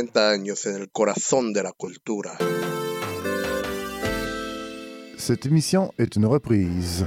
Ciber, 40 años en el corazón de la cultura. Cette émission est une reprise.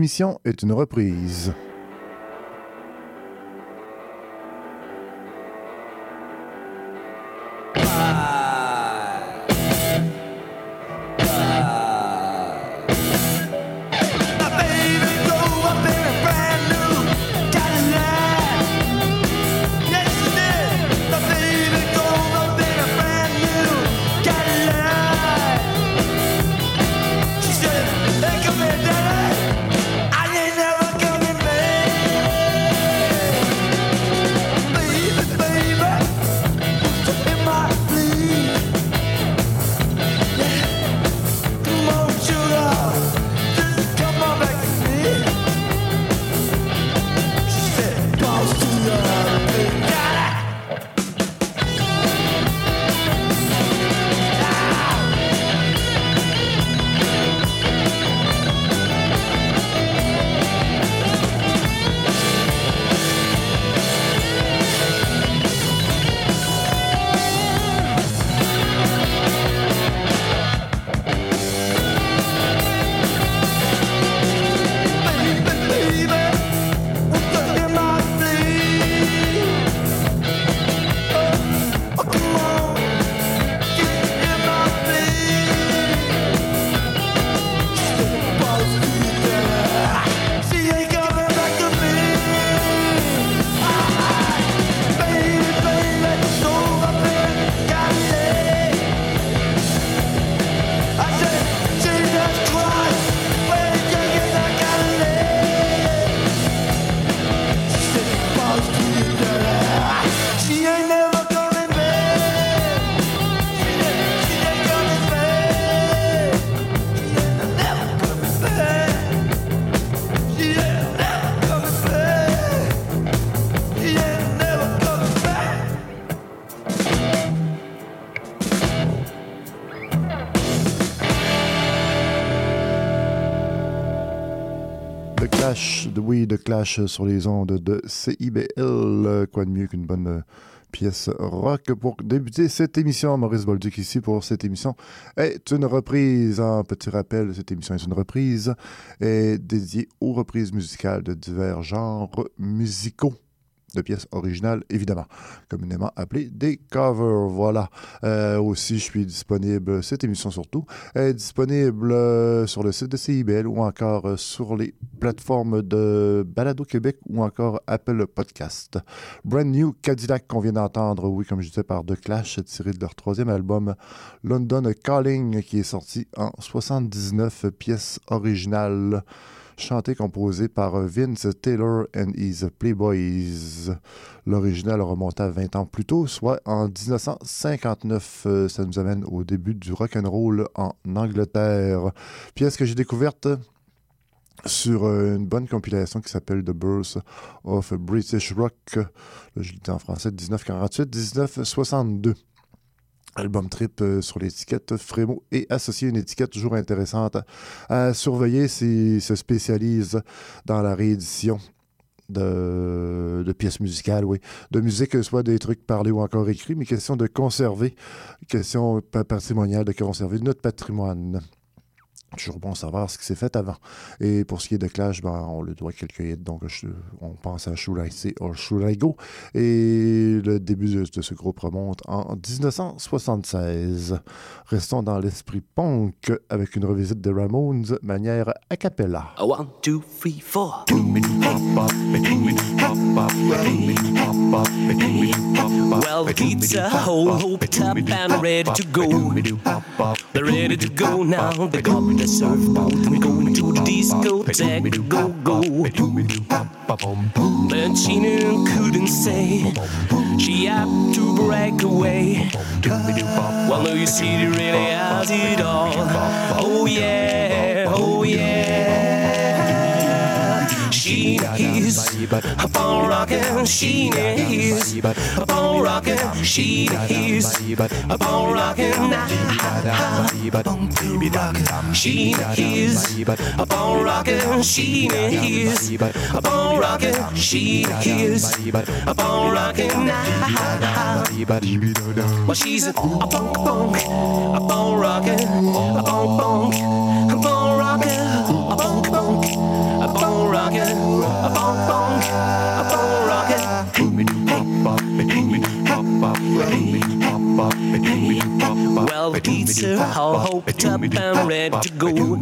Émission est une reprise. De Clash sur les ondes de CIBL. Quoi de mieux qu'une bonne euh, pièce rock pour débuter cette émission. Maurice Bolduc ici pour cette émission est une reprise. Un petit rappel, cette émission est une reprise est dédiée aux reprises musicales de divers genres musicaux de pièces originales, évidemment, communément appelées des covers. Voilà. Euh, aussi, je suis disponible, cette émission surtout, est disponible euh, sur le site de CIBL ou encore euh, sur les plateformes de Balado Québec ou encore Apple Podcast. Brand New Cadillac qu'on vient d'entendre, oui, comme je disais, par The Clash, tiré de leur troisième album London Calling, qui est sorti en 79 pièces originales chanté composé par Vince Taylor and his Playboys. L'original remonte à 20 ans plus tôt, soit en 1959. Euh, ça nous amène au début du rock and roll en Angleterre. Pièce que j'ai découverte sur euh, une bonne compilation qui s'appelle The Birth of British Rock. je le dis en français, 1948-1962. Album trip euh, sur l'étiquette Frémo et associé une étiquette toujours intéressante à surveiller s'il se spécialise dans la réédition de, pièces musicales, oui. De musique, soit des trucs parlés ou encore écrits, mais question de conserver, question patrimoniale de conserver notre patrimoine. Toujours bon savoir ce qui s'est fait avant. Et pour ce qui est de Clash, ben, on le doit quelques hits. Donc, on pense à Should I Say or Should I Go? Et le début de, ce groupe remonte en 1976. Restons dans l'esprit punk avec une revisite de Ramones manière a cappella. One, two, three, four. Well, pizza, whole, hope up and ready to go. They're ready to go now. They got the surfboard and going to the discotheque. Go, go. But she knew, couldn't say. She had to break away. Well, no, you see, she really has it all. Oh, yeah, oh, yeah. She is a bone rockin'. She is a bone rockin'. She is a bone rockin'. She is a bone rockin'. She is a bone rockin'. She is a bone rockin'. Well, she's a bunk bunk, a rockin', All hoped up and ready to go.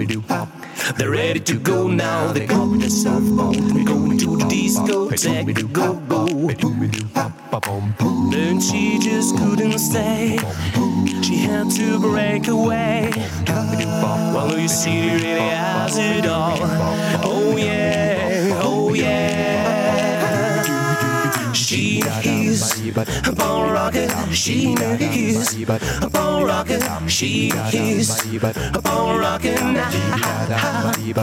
They're ready to go now. They got the surfboard and going to the disco. discotheque. Go, go. Then she just couldn't stay. She had to break away. Well, you see, really has it all. Oh, yeah. Oh, yeah she a kiss. Upon rocket, she a kiss. Upon rocket, she a kiss. Upon rocket,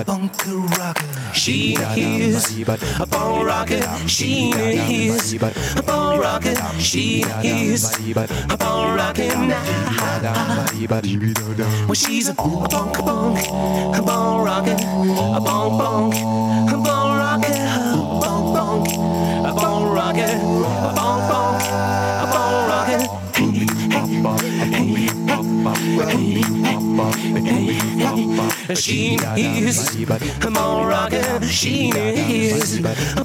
bunker rocket, she a kiss. Upon rocket, she a kiss. Upon rocket, she a kiss. Upon rocket, well she's a bonk bonk, a bonk rocket, a bonk bonk, a bonk rocket, a bonk bonk. She is a ball rocker. She is a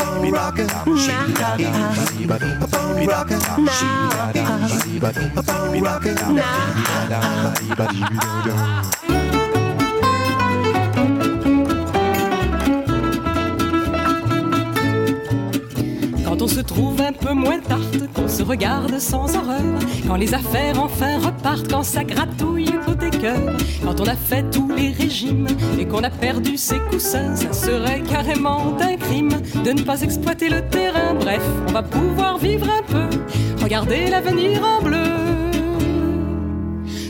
bone rocker, she got a bone rocker, she got a bone rocker, Quand on se trouve un peu moins tarte, qu'on se regarde sans horreur, quand les affaires enfin repartent, quand ça gratouille côté cœur, quand on a fait tous les régimes et qu'on a perdu ses coussins, ça serait carrément un crime de ne pas exploiter le terrain. Bref, on va pouvoir vivre un peu, regarder l'avenir en bleu.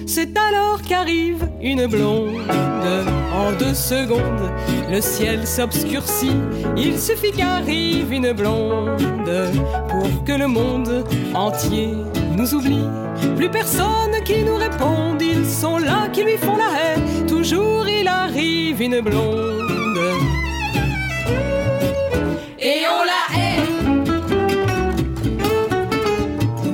C'est alors qu'arrive une blonde. En deux secondes, le ciel s'obscurcit. Il suffit qu'arrive une blonde pour que le monde entier nous oublie. Plus personne qui nous réponde. Ils sont là qui lui font la haine. Toujours il arrive une blonde. Et on la hait.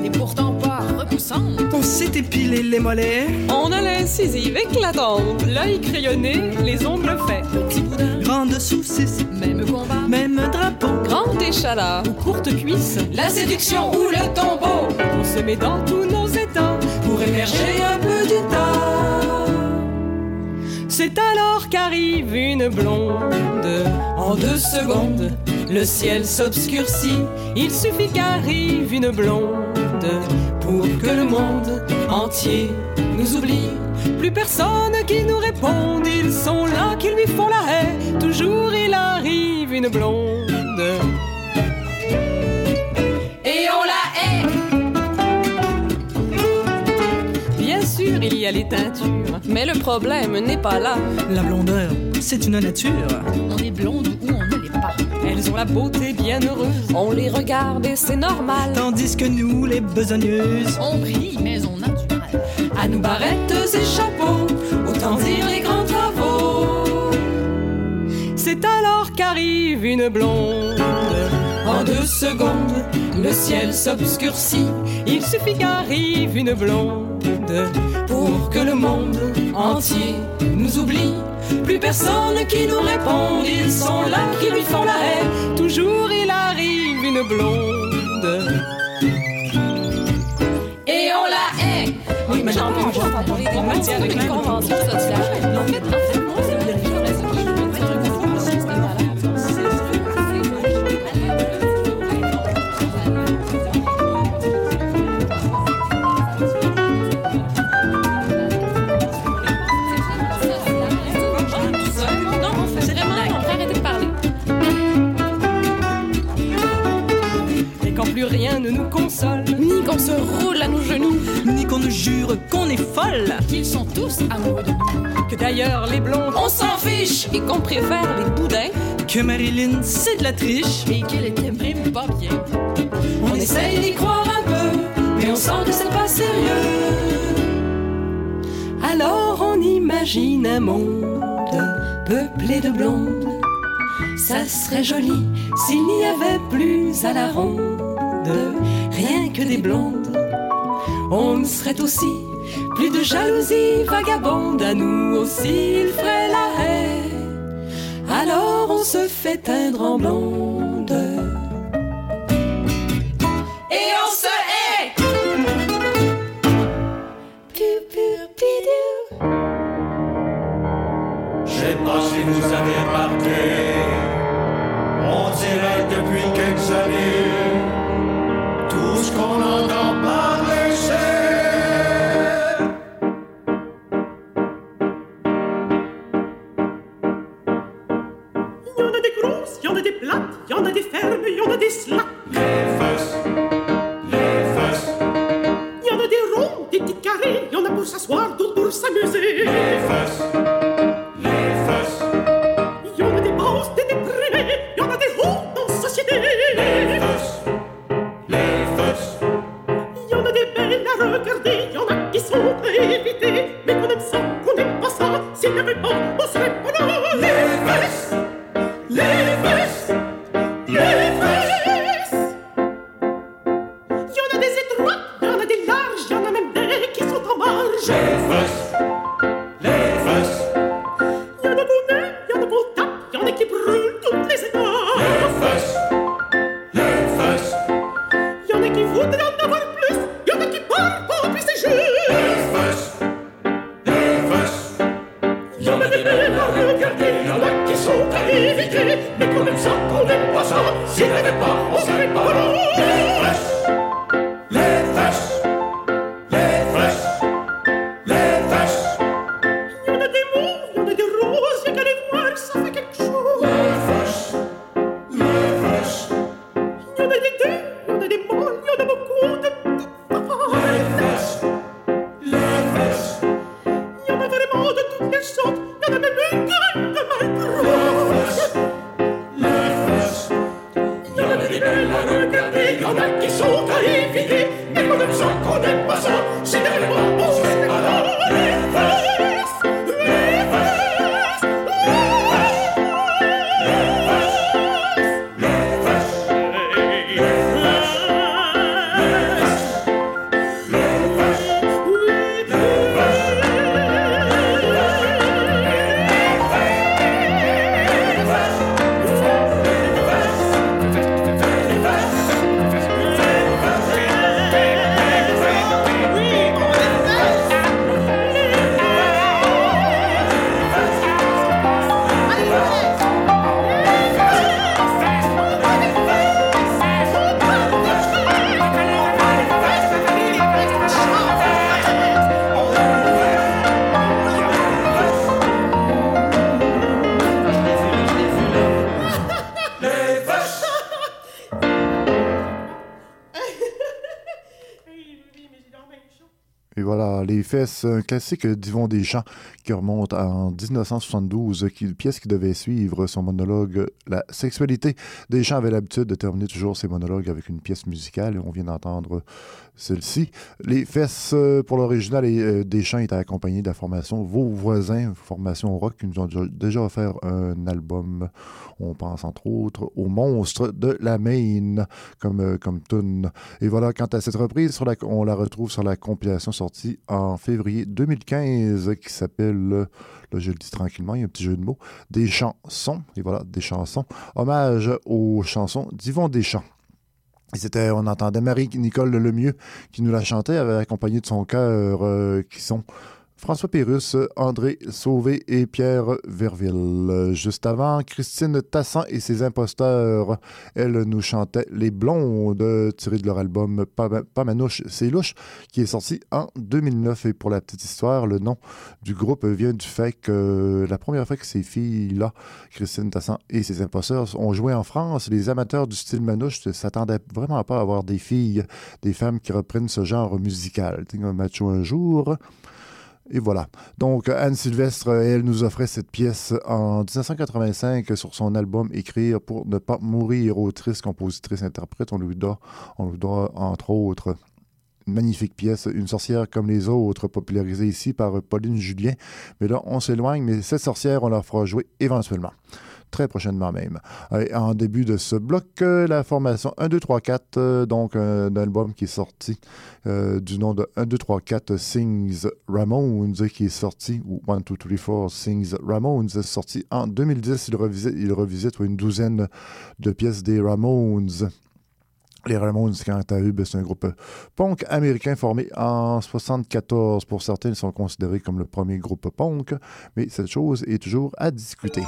Et pourtant pas repoussante. On s'est épilé les mollets, On a l'incisive éclatante, l'œil crayonné, les ongles faits. Petit boudin, grande saucisse, même combat, même drapeau. grand échalas ou courte cuisse, la séduction ou le tombeau. On se met dans tous nos états pour émerger un peu du tas. C'est alors qu'arrive une blonde. En deux secondes, le ciel s'obscurcit. Il suffit qu'arrive une blonde pour que le monde entier nous oublie. Plus personne qui nous répond, ils sont là qui lui font la haie. Toujours il arrive une blonde. Et on la hait. Bien sûr, il y a les teintures, mais le problème n'est pas là. La blondeur, c'est une nature. On est blonde ou on ne l'est pas. Elles ont la beauté bienheureuse. On les regarde et c'est normal. Tandis que nous, les besogneuses, on brille mais on a à nous barrettes et chapeaux, autant dire les grands travaux. C'est alors qu'arrive une blonde. En deux secondes, le ciel s'obscurcit. Il suffit qu'arrive une blonde pour que le monde entier nous oublie. Plus personne qui nous réponde, ils sont là qui lui font la haie. Toujours il arrive une blonde. Et on la hait. Oui, mais j'en peux pas. En matière de Une convention sociale. En fait, fait, moi, c'est le on Ni qu'on se roule à nos genoux. Qu'on nous jure qu'on est folle. Qu'ils sont tous amoureux de nous. que d'ailleurs les blondes On s'en fiche et qu'on préfère les boudins. Que Marilyn, c'est de la triche. Et qu'elle était même pas bien. On essaye d'y croire un peu, mais on sent que c'est pas sérieux. Alors on imagine un monde peuplé de blondes. Ça serait joli s'il n'y avait plus à la ronde rien que des blondes. On ne serait aussi plus de jalousie vagabonde. À nous aussi il ferait la haie. Alors on se fait teindre en blonde. Et on se hait. Je sais pas si vous avez remarqué, on dirait depuis quelques années, voilà, Les Fesses, un classique d'Yvon Deschamps qui remonte en 1972, qui, pièce qui devait suivre son monologue La sexualité. Deschamps avait l'habitude de terminer toujours ses monologues avec une pièce musicale et on vient d'entendre celle-ci. Les Fesses, euh, pour l'original, et euh, Deschamps était accompagné de la formation Vos Voisins, formation rock qui nous ont déjà offert un album. On pense entre autres au Monstre de la Maine comme, euh, comme. Et voilà, quant à cette reprise, sur on la retrouve sur la compilation en février 2015 qui s'appelle, là je le dis tranquillement, il y a un petit jeu de mots, des chansons, et voilà, des chansons, hommage aux chansons d'Yvon Deschamps. C'était, on entendait Marie-Nicole Lemieux qui nous la chantait, accompagnée de son cœur, euh, qui sont François Pérus, André Sauvé et Pierre Verville. Juste avant, Christine Tassan et ses imposteurs, elle nous chantait Les Blondes, tiré de leur album Pas Manouche, c'est louche, qui est sorti en 2009. Et pour la petite histoire, le nom du groupe vient du fait que la première fois que ces filles-là, Christine Tassan et ses imposteurs, ont joué en France, les amateurs du style Manouche ne s'attendaient vraiment pas à avoir des filles, des femmes qui reprennent ce genre musical. Macho un jour, et voilà. Donc, Anne Sylvestre, elle nous offrait cette pièce en 1985 sur son album Écrire pour ne pas mourir, autrice, compositrice, interprète. On lui doit, on entre autres, une magnifique pièce, Une sorcière comme les autres, popularisée ici par Pauline Julien. Mais là, on s'éloigne, mais cette sorcière, on la fera jouer éventuellement très prochainement même. en début de ce bloc, euh, la formation 1, 2, 3, 4, donc un, album qui est sorti euh, du nom de 1, 2, 3, 4 Sings Ramones, qui est sorti, ou 1, 2, 3, 4 Sings Ramones, sorti en 2010. Il revisite, il revisite une douzaine de pièces des Ramones. Les Ramones, quant à eux, c'est un groupe punk américain formé en 74. Pour certains, ils sont considérés comme le premier groupe punk, mais cette chose est toujours à discuter.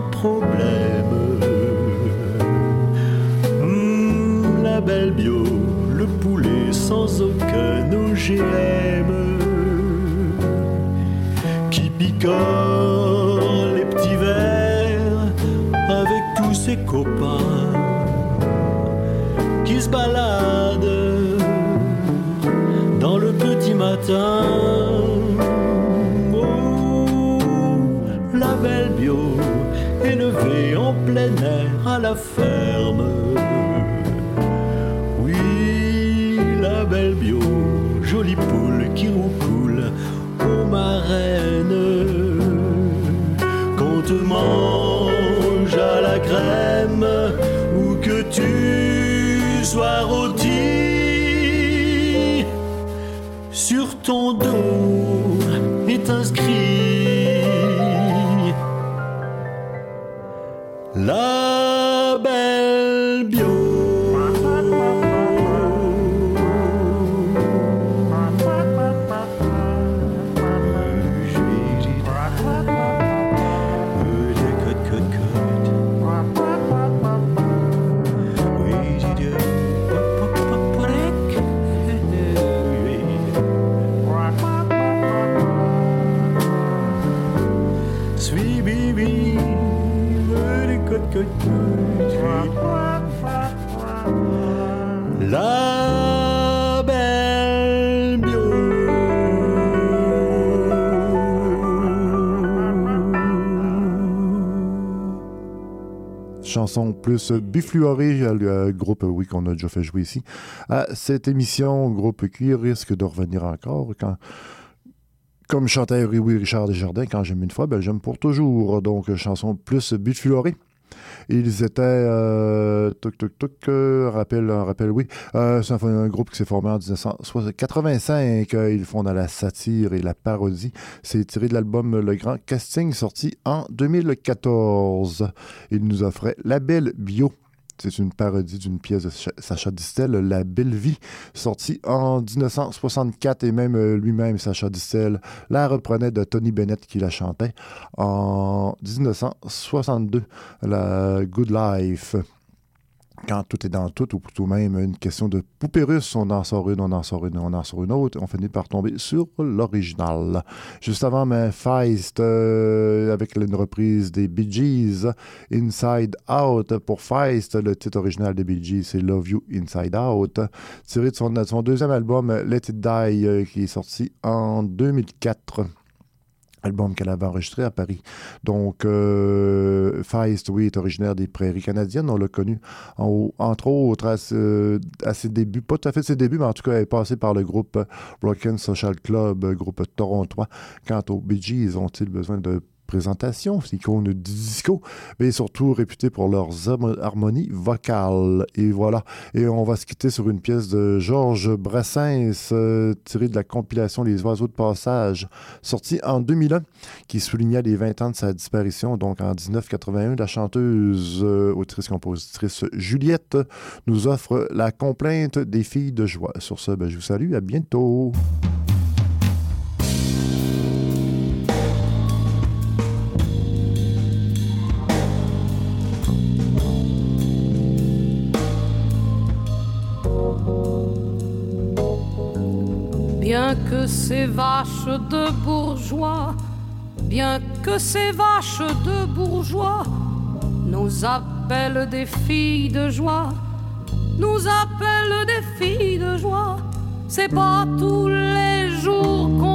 Certifié sois rôti sur ton dos est inscrit. La belle chanson plus bifluorée, le groupe, oui, qu'on a déjà fait jouer ici. À cette émission, groupe qui risque de revenir encore quand. Comme chantait oui, Richard Desjardins, quand j'aime une fois, ben, j'aime pour toujours. Donc, chanson plus bifluorée. Ils étaient, euh, tuc, tuc, tuc, euh, rappel, rappel, oui. C'est un, groupe qui s'est formé en 1985. Euh, ils font dans la satire et la parodie. C'est tiré de l'album Le Grand Casting, sorti en 2014. Ils nous offraient La Belle Bio. C'est une parodie d'une pièce de Sacha Distel, La Belle Vie, sortie en 1964 et même euh, lui-même, Sacha Distel, la reprenait de Tony Bennett qui la chantait en 1962, La Good Life quand tout est dans tout, ou plutôt même une question de poupée russe, on en sort une, on en sort une, on en sort une autre, on finit par tomber sur l'original. Juste avant, Feist, euh, avec une reprise des Bee Gees, Inside Out. Pour Feist, le titre original des Bee Gees, c'est Love You Inside Out, tiré de son, de son deuxième album, Let It Die, euh, qui est sorti en 2004 album qu'elle avait enregistré à Paris. Donc, euh, Feist, oui, est originaire des prairies canadiennes. On l'a connu, en, entre autres, à, ses débuts, pas tout à fait ses débuts, mais en tout cas, elle est passée par le groupe Broken Social Club, groupe torontois. Quant aux Bee Gees, ont-ils besoin de présentation, icônes du disco, mais surtout réputés pour leurs harmonies vocales. Et voilà. Et on va se quitter sur une pièce de Georges Brassens, euh, tirée de la compilation Les Oiseaux de Passage, sortie en 2001, qui soulignait les 20 ans de sa disparition. Donc en 1981, la chanteuse, euh, autrice-compositrice Juliette nous offre la complainte des filles de joie. Sur ce, ben, je vous salue. À bientôt. Bien que ces vaches de bourgeois, bien que ces vaches de bourgeois nous appellent des filles de joie, nous appellent des filles de joie, c'est pas tous les jours qu'on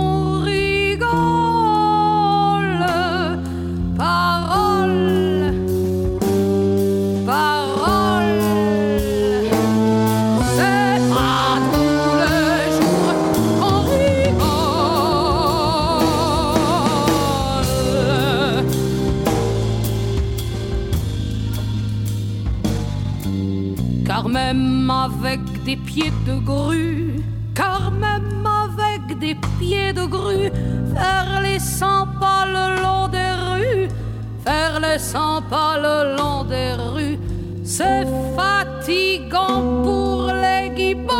des pieds de grue, car même avec des pieds de grue, faire les 100 pas le long des rues, faire les 100 pas le long des rues, c'est fatigant pour les guibolles.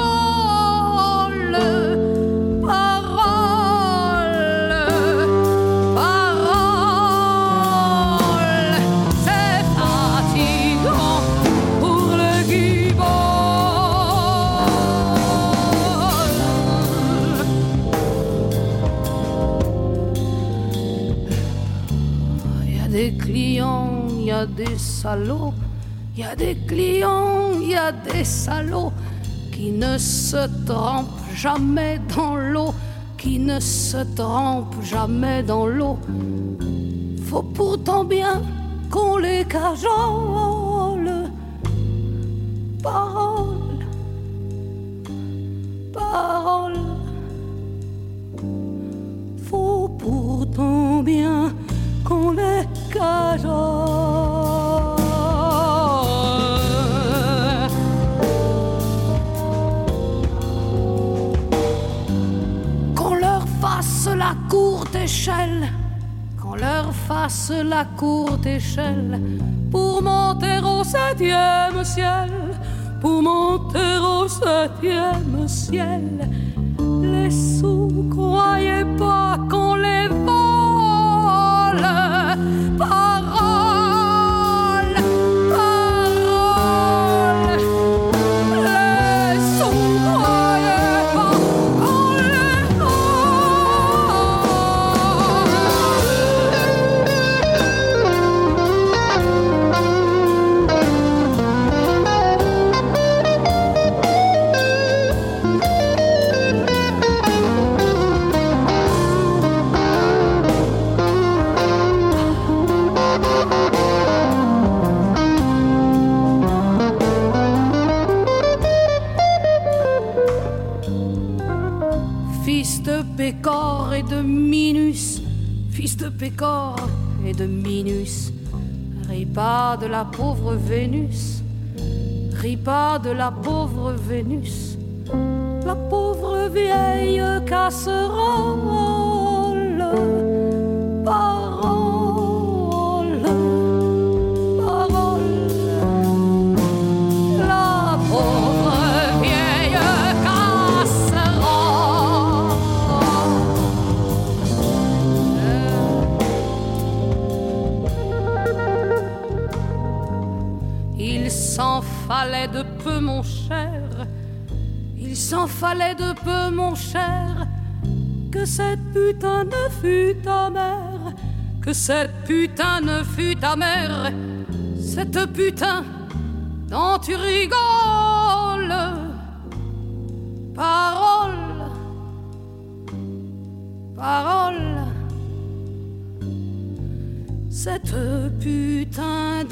Il y a des clients, il y a des salauds qui ne se trempent jamais dans l'eau, qui ne se trempent jamais dans l'eau. Faut pourtant bien qu'on les cajole. Courte échelle, qu'on leur fasse la courte échelle pour monter au septième ciel, pour monter au septième ciel. De Minus, ris pas de la pauvre Vénus, ris pas de la pauvre Vénus, la pauvre vieille casserole, parole, s'en fallait de peu, mon cher, il s'en fallait de peu, mon cher, que cette putain ne fût ta mère, que cette putain ne fût ta mère, cette putain dont tu rigoles. Parole, parole, cette putain